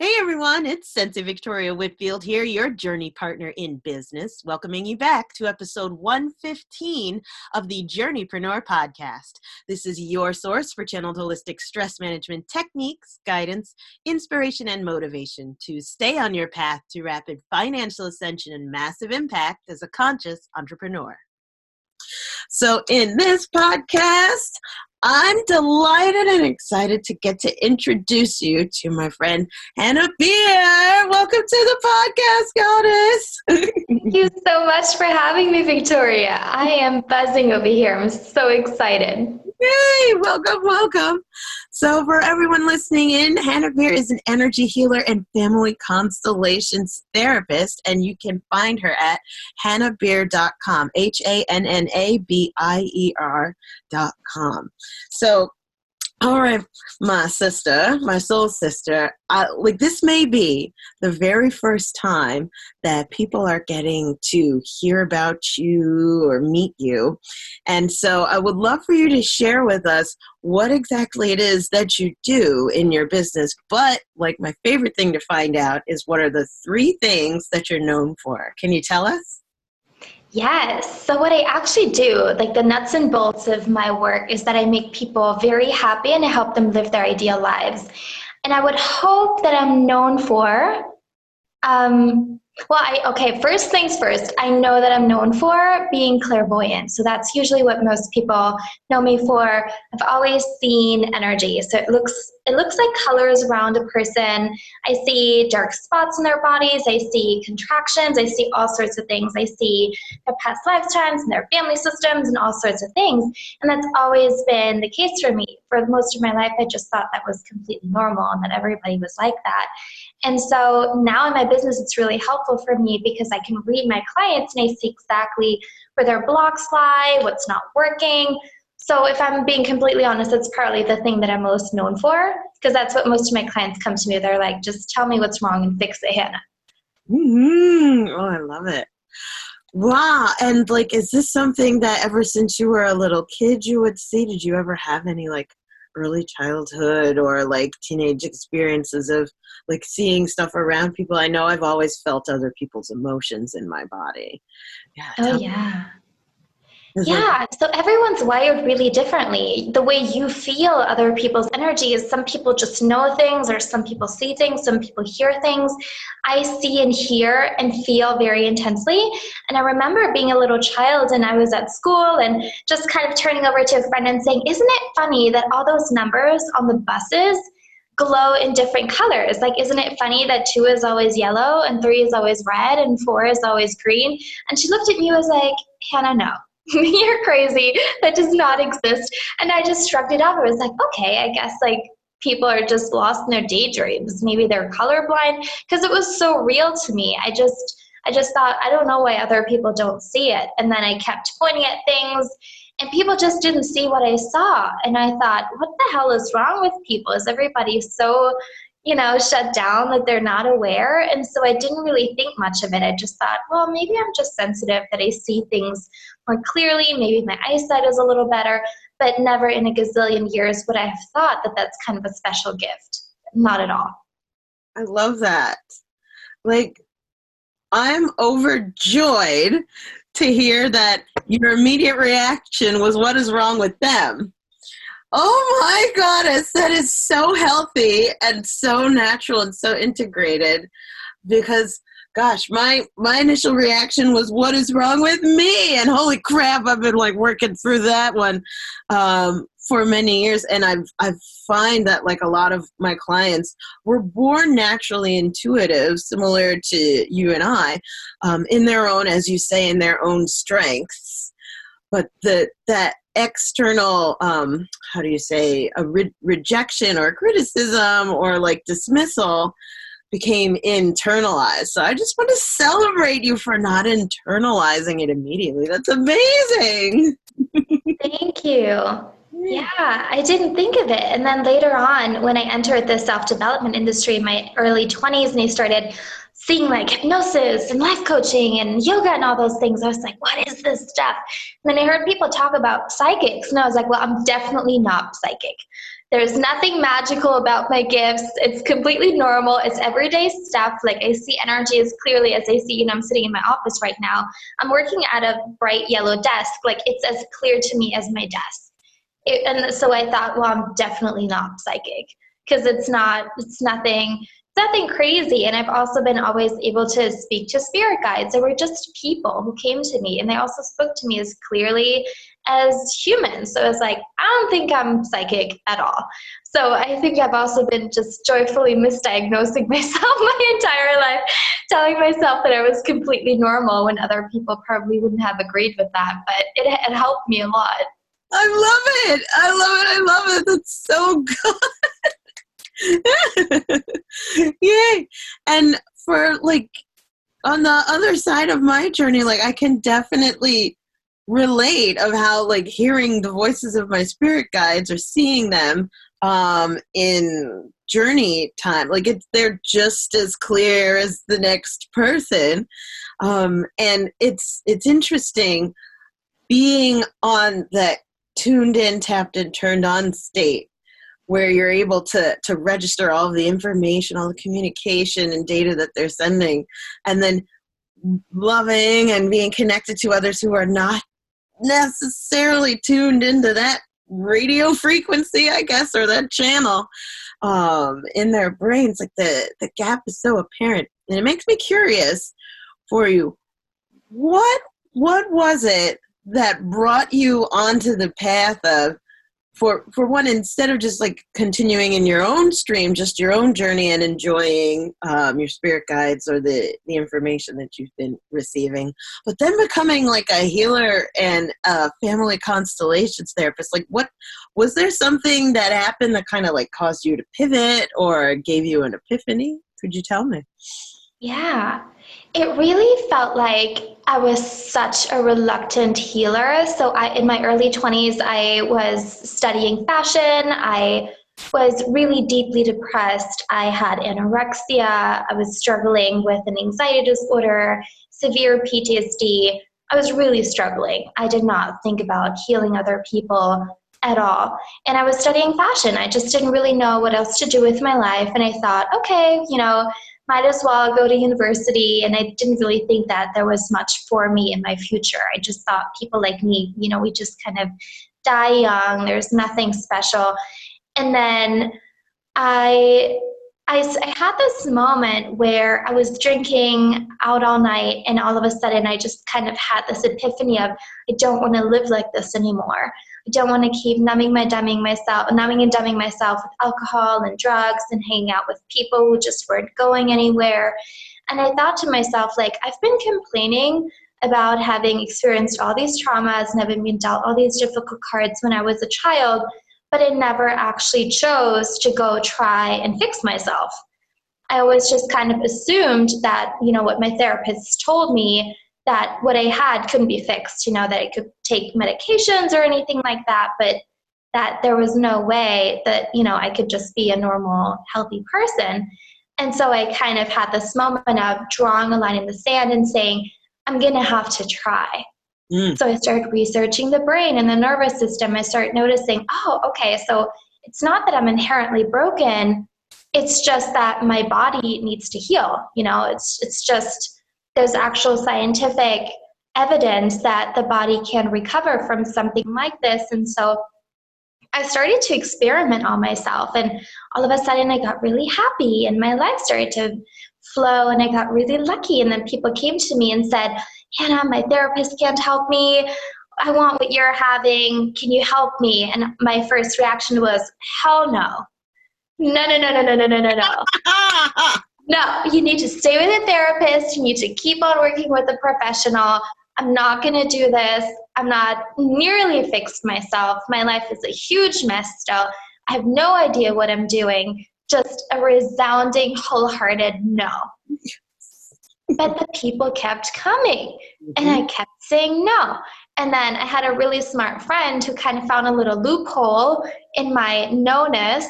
Hey everyone, it's Sensei Victoria Whitfield here, your journey partner in business, welcoming you back to episode 115 of the Journeypreneur podcast. This is your source for channeled holistic stress management techniques, guidance, inspiration, and motivation to stay on your path to rapid financial ascension and massive impact as a conscious entrepreneur. So, in this podcast, I'm delighted and excited to get to introduce you to my friend Hannah Bier. Welcome to the podcast, Goddess. Thank you so much for having me, Victoria. I am buzzing over here. I'm so excited. Yay! Welcome, welcome. So, for everyone listening in, Hannah Bier is an energy healer and family constellations therapist, and you can find her at hannahbier.com, H A N N A B I E R.com. So, all right, my sister, my soul sister, I, like this may be the very first time that people are getting to hear about you or meet you. And so I would love for you to share with us what exactly it is that you do in your business. But like my favorite thing to find out is what are the three things that you're known for? Can you tell us? Yes. So, what I actually do, like the nuts and bolts of my work, is that I make people very happy and I help them live their ideal lives. And I would hope that I'm known for um, well, I, okay, first things first, I know that I'm known for being clairvoyant. So that's usually what most people know me for. I've always seen energy. So it looks it looks like colors around a person. I see dark spots in their bodies. I see contractions. I see all sorts of things. I see their past lifetimes and their family systems and all sorts of things. And that's always been the case for me. For most of my life, I just thought that was completely normal and that everybody was like that. And so now in my business, it's really helpful for me because I can read my clients and I see exactly where their blocks lie, what's not working. So if I'm being completely honest, that's partly the thing that I'm most known for because that's what most of my clients come to me. They're like, just tell me what's wrong and fix it, Hannah. Mm-hmm. Oh, I love it. Wow. And like, is this something that ever since you were a little kid you would see? Did you ever have any like early childhood or like teenage experiences of like seeing stuff around people. I know i've always felt other people's emotions in my body. Yeah oh yeah Mm-hmm. yeah, so everyone's wired really differently. The way you feel other people's energy is some people just know things, or some people see things, some people hear things. I see and hear and feel very intensely. And I remember being a little child and I was at school and just kind of turning over to a friend and saying, Isn't it funny that all those numbers on the buses glow in different colors. Like, isn't it funny that two is always yellow and three is always red and four is always green? And she looked at me and was like, Hannah, no. you're crazy. That does not exist. And I just shrugged it off. I was like, okay, I guess like people are just lost in their daydreams. Maybe they're colorblind because it was so real to me. I just I just thought I don't know why other people don't see it. And then I kept pointing at things and people just didn't see what I saw. And I thought, what the hell is wrong with people? Is everybody so you know, shut down, that they're not aware. And so I didn't really think much of it. I just thought, well, maybe I'm just sensitive that I see things more clearly. Maybe my eyesight is a little better, but never in a gazillion years would I have thought that that's kind of a special gift. Not at all. I love that. Like, I'm overjoyed to hear that your immediate reaction was, What is wrong with them? Oh my goddess, that is so healthy and so natural and so integrated because gosh, my my initial reaction was what is wrong with me? And holy crap, I've been like working through that one um, for many years and I've I find that like a lot of my clients were born naturally intuitive, similar to you and I, um, in their own, as you say, in their own strengths. But the that external um, how do you say a re- rejection or criticism or like dismissal became internalized so i just want to celebrate you for not internalizing it immediately that's amazing thank you yeah, I didn't think of it. And then later on, when I entered the self development industry in my early 20s and I started seeing like hypnosis and life coaching and yoga and all those things. I was like, what is this stuff? And then I heard people talk about psychics, and I was like, well, I'm definitely not psychic. There's nothing magical about my gifts. It's completely normal. It's everyday stuff. Like I see energy as clearly as I see, you know, I'm sitting in my office right now. I'm working at a bright yellow desk. Like it's as clear to me as my desk. It, and so I thought, well, I'm definitely not psychic because it's not, it's nothing nothing crazy. And I've also been always able to speak to spirit guides. They were just people who came to me and they also spoke to me as clearly as humans. So it's like, I don't think I'm psychic at all. So I think I've also been just joyfully misdiagnosing myself my entire life, telling myself that I was completely normal when other people probably wouldn't have agreed with that. But it, it helped me a lot. I love it. I love it. I love it. That's so good. Yay. And for like on the other side of my journey, like I can definitely relate of how like hearing the voices of my spirit guides or seeing them um in journey time like it's they're just as clear as the next person. Um and it's it's interesting being on that tuned in tapped and turned on state where you're able to to register all of the information all the communication and data that they're sending and then loving and being connected to others who are not necessarily tuned into that radio frequency i guess or that channel um, in their brains. Like the the gap is so apparent. And it makes me curious for you. What what was it that brought you onto the path of for for one instead of just like continuing in your own stream just your own journey and enjoying um, your spirit guides or the the information that you've been receiving but then becoming like a healer and a family constellations therapist like what was there something that happened that kind of like caused you to pivot or gave you an epiphany? Could you tell me yeah it really felt like I was such a reluctant healer. So I in my early 20s I was studying fashion. I was really deeply depressed. I had anorexia. I was struggling with an anxiety disorder, severe PTSD. I was really struggling. I did not think about healing other people at all. And I was studying fashion. I just didn't really know what else to do with my life. And I thought, okay, you know, might as well go to university. And I didn't really think that there was much for me in my future. I just thought people like me, you know, we just kind of die young, there's nothing special. And then I I, I, had this moment where I was drinking out all night, and all of a sudden, I just kind of had this epiphany of I don't want to live like this anymore. I don't want to keep numbing my dumbing myself, numbing and dumbing myself with alcohol and drugs and hanging out with people who just weren't going anywhere. And I thought to myself, like, I've been complaining about having experienced all these traumas and having been dealt all these difficult cards when I was a child, but I never actually chose to go try and fix myself. I always just kind of assumed that, you know, what my therapist told me that what I had couldn't be fixed, you know, that I could take medications or anything like that, but that there was no way that, you know, I could just be a normal, healthy person. And so I kind of had this moment of drawing a line in the sand and saying, I'm going to have to try. Mm. So I started researching the brain and the nervous system. I started noticing, oh, okay, so it's not that I'm inherently broken. It's just that my body needs to heal. You know, it's it's just there's actual scientific evidence that the body can recover from something like this. And so I started to experiment on myself, and all of a sudden I got really happy, and my life started to flow, and I got really lucky. And then people came to me and said, Hannah, my therapist can't help me. I want what you're having. Can you help me? And my first reaction was, hell no. No, no, no, no, no, no, no, no, no. No, you need to stay with a therapist. You need to keep on working with a professional. I'm not going to do this. I'm not nearly fixed myself. My life is a huge mess still. I have no idea what I'm doing. Just a resounding, wholehearted no. but the people kept coming, and I mm-hmm. kept saying no. And then I had a really smart friend who kind of found a little loophole in my no ness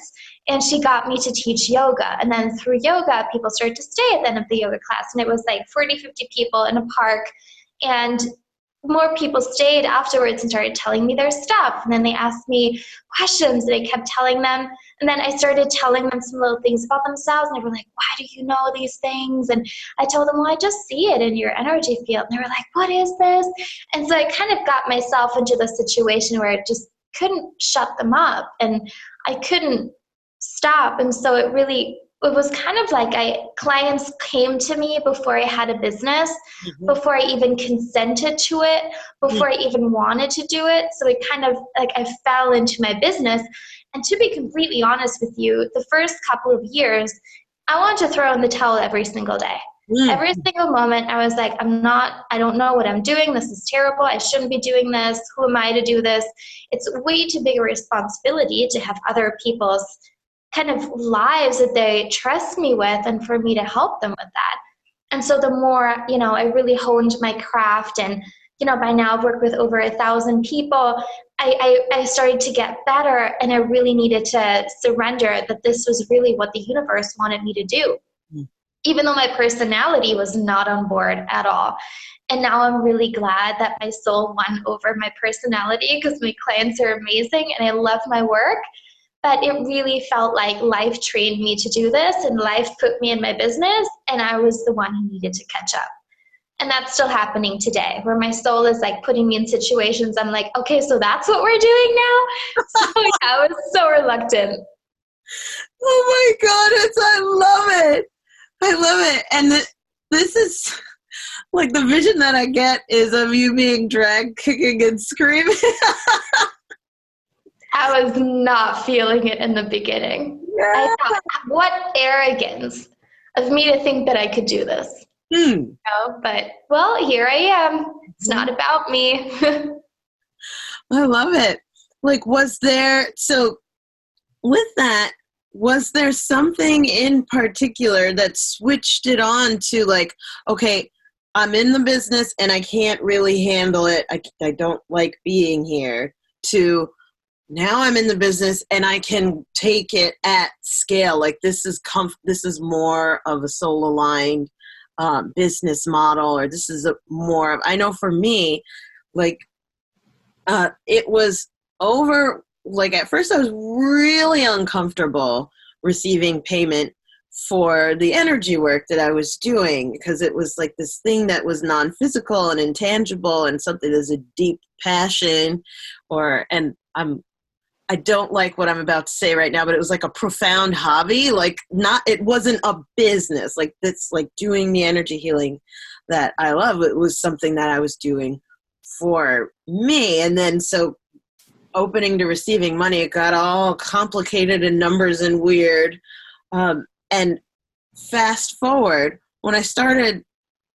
and she got me to teach yoga and then through yoga people started to stay at the end of the yoga class and it was like 40 50 people in a park and more people stayed afterwards and started telling me their stuff. And then they asked me questions and I kept telling them. And then I started telling them some little things about themselves. And they were like, Why do you know these things? And I told them, Well, I just see it in your energy field. And they were like, What is this? And so I kind of got myself into the situation where I just couldn't shut them up and I couldn't stop. And so it really it was kind of like I clients came to me before I had a business, mm-hmm. before I even consented to it, before mm-hmm. I even wanted to do it. So it kind of like I fell into my business. And to be completely honest with you, the first couple of years, I wanted to throw in the towel every single day. Mm. Every single moment, I was like, I'm not, I don't know what I'm doing. This is terrible. I shouldn't be doing this. Who am I to do this? It's way too big a responsibility to have other people's kind of lives that they trust me with and for me to help them with that. And so the more, you know, I really honed my craft and, you know, by now I've worked with over a thousand people, I, I, I started to get better and I really needed to surrender that this was really what the universe wanted me to do. Mm. Even though my personality was not on board at all. And now I'm really glad that my soul won over my personality because my clients are amazing and I love my work but it really felt like life trained me to do this and life put me in my business and i was the one who needed to catch up. And that's still happening today where my soul is like putting me in situations i'm like okay so that's what we're doing now? So yeah, i was so reluctant. Oh my god it's i love it. I love it. And the, this is like the vision that i get is of you being dragged kicking and screaming I was not feeling it in the beginning. Yeah. I thought, what arrogance of me to think that I could do this. Hmm. You know, but well, here I am. It's not hmm. about me. I love it. Like, was there so with that? Was there something in particular that switched it on to like, okay, I'm in the business and I can't really handle it. I, I don't like being here. To now I'm in the business and I can take it at scale. Like this is comf- this is more of a soul aligned um, business model, or this is a more of. I know for me, like uh, it was over. Like at first, I was really uncomfortable receiving payment for the energy work that I was doing because it was like this thing that was non-physical and intangible and something that's a deep passion or and I'm I don't like what I'm about to say right now, but it was like a profound hobby. Like not, it wasn't a business. Like that's like doing the energy healing that I love. It was something that I was doing for me. And then so opening to receiving money, it got all complicated and numbers and weird. Um, and fast forward, when I started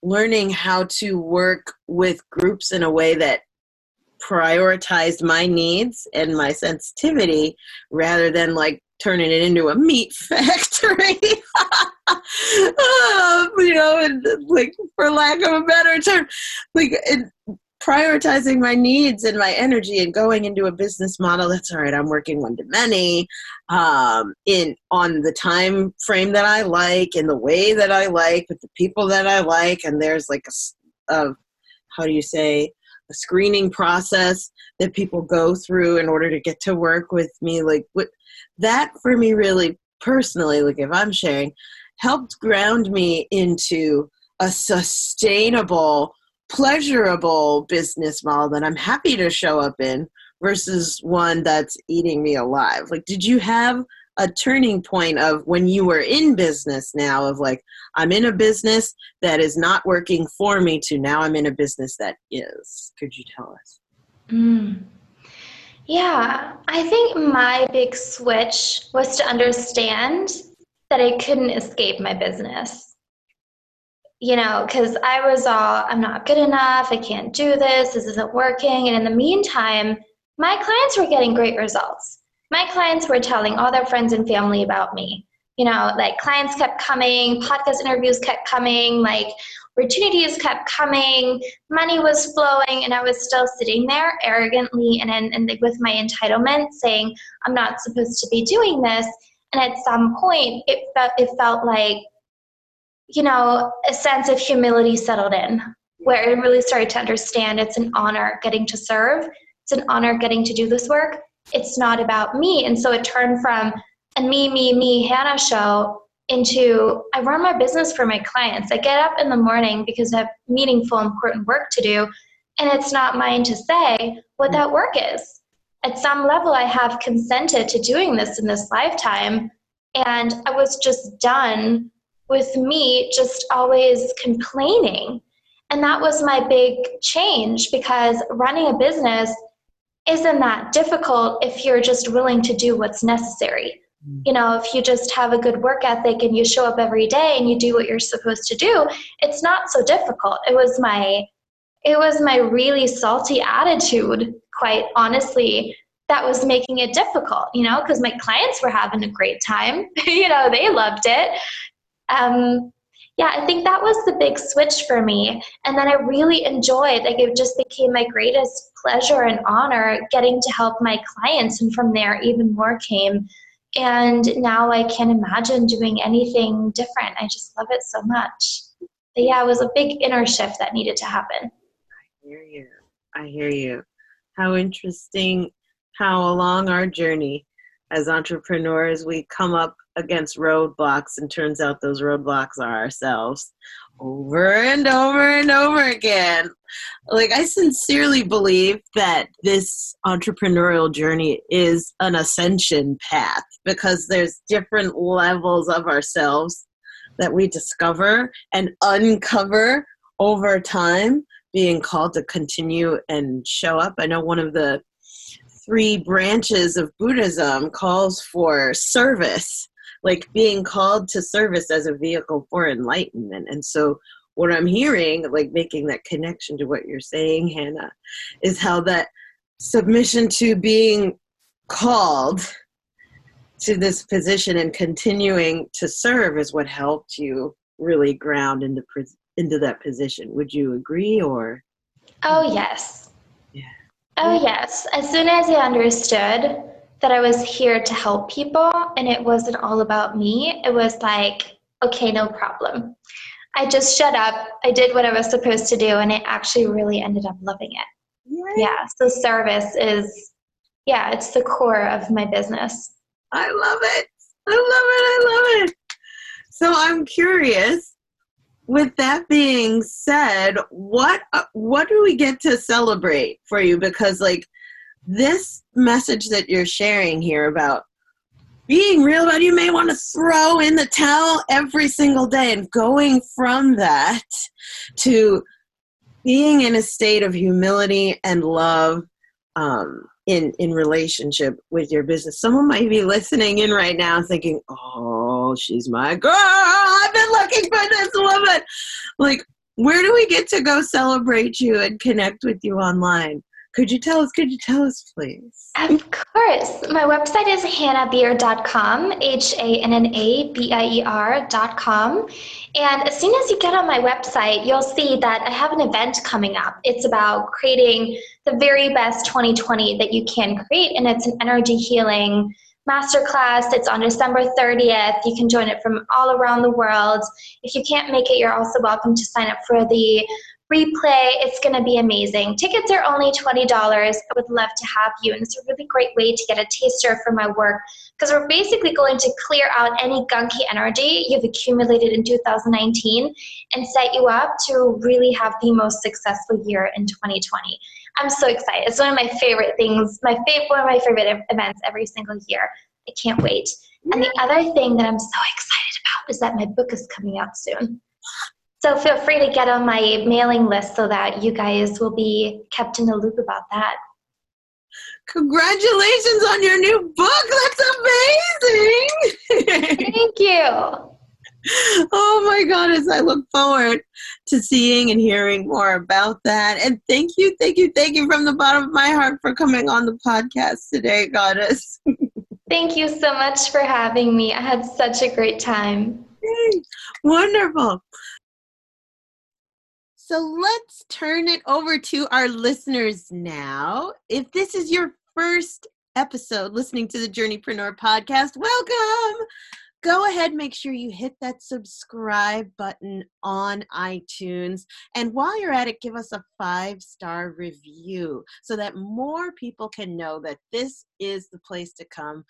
learning how to work with groups in a way that prioritized my needs and my sensitivity rather than like turning it into a meat factory. um, you know, and like for lack of a better term, like prioritizing my needs and my energy and going into a business model that's all right i'm working one to many um, in on the time frame that i like in the way that i like with the people that i like and there's like a, a how do you say a screening process that people go through in order to get to work with me like what that for me really personally like if i'm sharing helped ground me into a sustainable pleasurable business model that i'm happy to show up in versus one that's eating me alive. Like did you have a turning point of when you were in business now of like i'm in a business that is not working for me to now i'm in a business that is. Could you tell us? Mm. yeah i think my big switch was to understand that i couldn't escape my business. You know because i was all i'm not good enough i can't do this this isn't working and in the meantime my clients were getting great results my clients were telling all their friends and family about me. You know, like clients kept coming, podcast interviews kept coming, like opportunities kept coming, money was flowing, and I was still sitting there arrogantly and, and, and with my entitlement saying, I'm not supposed to be doing this. And at some point, it felt, it felt like, you know, a sense of humility settled in. where I really started to understand it's an honor getting to serve. It's an honor getting to do this work. It's not about me. And so it turned from a me, me, me Hannah show into I run my business for my clients. I get up in the morning because I have meaningful, important work to do, and it's not mine to say what that work is. At some level, I have consented to doing this in this lifetime, and I was just done with me just always complaining. And that was my big change because running a business isn't that difficult if you're just willing to do what's necessary. You know if you just have a good work ethic and you show up every day and you do what you're supposed to do it's not so difficult. It was my it was my really salty attitude quite honestly that was making it difficult you know because my clients were having a great time. You know they loved it. Um, yeah i think that was the big switch for me and then i really enjoyed like it just became my greatest pleasure and honor getting to help my clients and from there even more came and now I can't imagine doing anything different. I just love it so much. But yeah, it was a big inner shift that needed to happen. I hear you. I hear you. How interesting how along our journey as entrepreneurs we come up against roadblocks and turns out those roadblocks are ourselves over and over and over again. Like, I sincerely believe that this entrepreneurial journey is an ascension path because there's different levels of ourselves that we discover and uncover over time, being called to continue and show up. I know one of the three branches of Buddhism calls for service like being called to service as a vehicle for enlightenment. And so what I'm hearing, like making that connection to what you're saying, Hannah, is how that submission to being called to this position and continuing to serve is what helped you really ground into into that position. Would you agree or? Oh yes. Yeah. Oh yes. As soon as I understood that I was here to help people and it wasn't all about me. It was like, okay, no problem. I just shut up. I did what I was supposed to do and I actually really ended up loving it. Yeah. yeah. So service is yeah, it's the core of my business. I love it. I love it. I love it. So I'm curious with that being said, what uh, what do we get to celebrate for you because like this message that you're sharing here about being real about you may want to throw in the towel every single day and going from that to being in a state of humility and love um, in in relationship with your business. Someone might be listening in right now thinking oh she's my girl. I've been looking for this woman. Like where do we get to go celebrate you and connect with you online could you tell us? Could you tell us, please? Of course. My website is hannahbier.com, H A N N A B I E R.com. And as soon as you get on my website, you'll see that I have an event coming up. It's about creating the very best 2020 that you can create, and it's an energy healing masterclass. It's on December 30th. You can join it from all around the world. If you can't make it, you're also welcome to sign up for the replay. It's going to be amazing. Tickets are only $20. I would love to have you. And it's a really great way to get a taster for my work because we're basically going to clear out any gunky energy you've accumulated in 2019 and set you up to really have the most successful year in 2020. I'm so excited. It's one of my favorite things, my favorite, one of my favorite events every single year. I can't wait. And the other thing that I'm so excited about is that my book is coming out soon. So feel free to get on my mailing list so that you guys will be kept in the loop about that. Congratulations on your new book. That's amazing. Thank you. Oh my goodness, I look forward to seeing and hearing more about that. And thank you, thank you, thank you from the bottom of my heart for coming on the podcast today, Goddess. thank you so much for having me. I had such a great time. Wonderful. So let's turn it over to our listeners now. If this is your first episode listening to the Journeypreneur podcast, welcome. go ahead make sure you hit that subscribe button on itunes and while you're at it give us a five star review so that more people can know that this is the place to come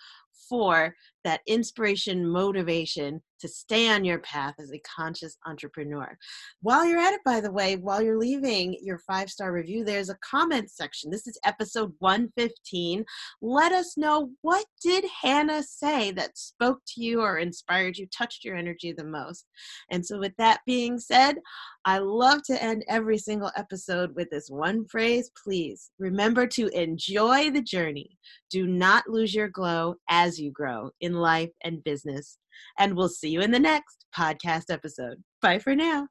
for that inspiration, motivation to stay on your path as a conscious entrepreneur. While you're at it, by the way, while you're leaving your five star review, there's a comment section. This is episode 115. Let us know what did Hannah say that spoke to you or inspired you, touched your energy the most. And so, with that being said, I love to end every single episode with this one phrase. Please remember to enjoy the journey. Do not lose your glow as you grow in life and business. And we'll see you in the next podcast episode. Bye for now.